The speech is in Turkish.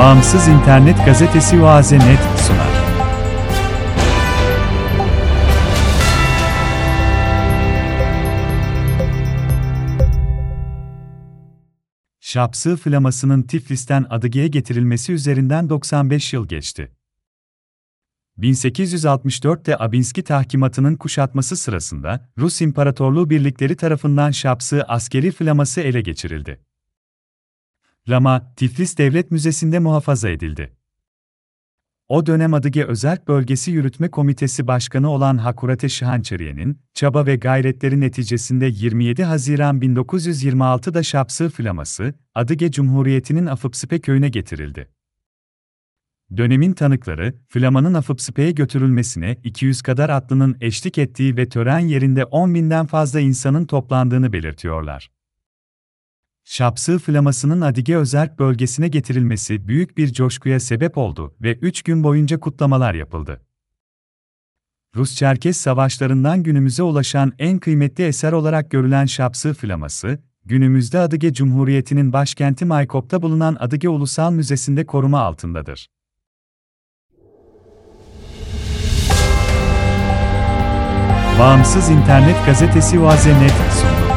Bağımsız internet gazetesi Oaze.net sunar. Şapsı flamasının Tiflis'ten Adıge'ye getirilmesi üzerinden 95 yıl geçti. 1864'te Abinski tahkimatının kuşatması sırasında Rus İmparatorluğu birlikleri tarafından Şapsı askeri flaması ele geçirildi. Rama, Tiflis Devlet Müzesi'nde muhafaza edildi. O dönem Adıge Özerk Bölgesi Yürütme Komitesi Başkanı olan Hakurate Şihançeriye'nin çaba ve gayretleri neticesinde 27 Haziran 1926'da Şapsı Flaması, Adıge Cumhuriyeti'nin Afıpsıpe köyüne getirildi. Dönemin tanıkları, Flamanın Afıpsıpe'ye götürülmesine 200 kadar atlının eşlik ettiği ve tören yerinde 10 binden fazla insanın toplandığını belirtiyorlar. Şapsı flamasının Adige Özerk bölgesine getirilmesi büyük bir coşkuya sebep oldu ve üç gün boyunca kutlamalar yapıldı. Rus-Çerkes savaşlarından günümüze ulaşan en kıymetli eser olarak görülen Şapsı flaması, günümüzde Adige Cumhuriyeti'nin başkenti Maykop'ta bulunan Adige Ulusal Müzesi'nde koruma altındadır. Bağımsız İnternet Gazetesi Oaze.net sundu.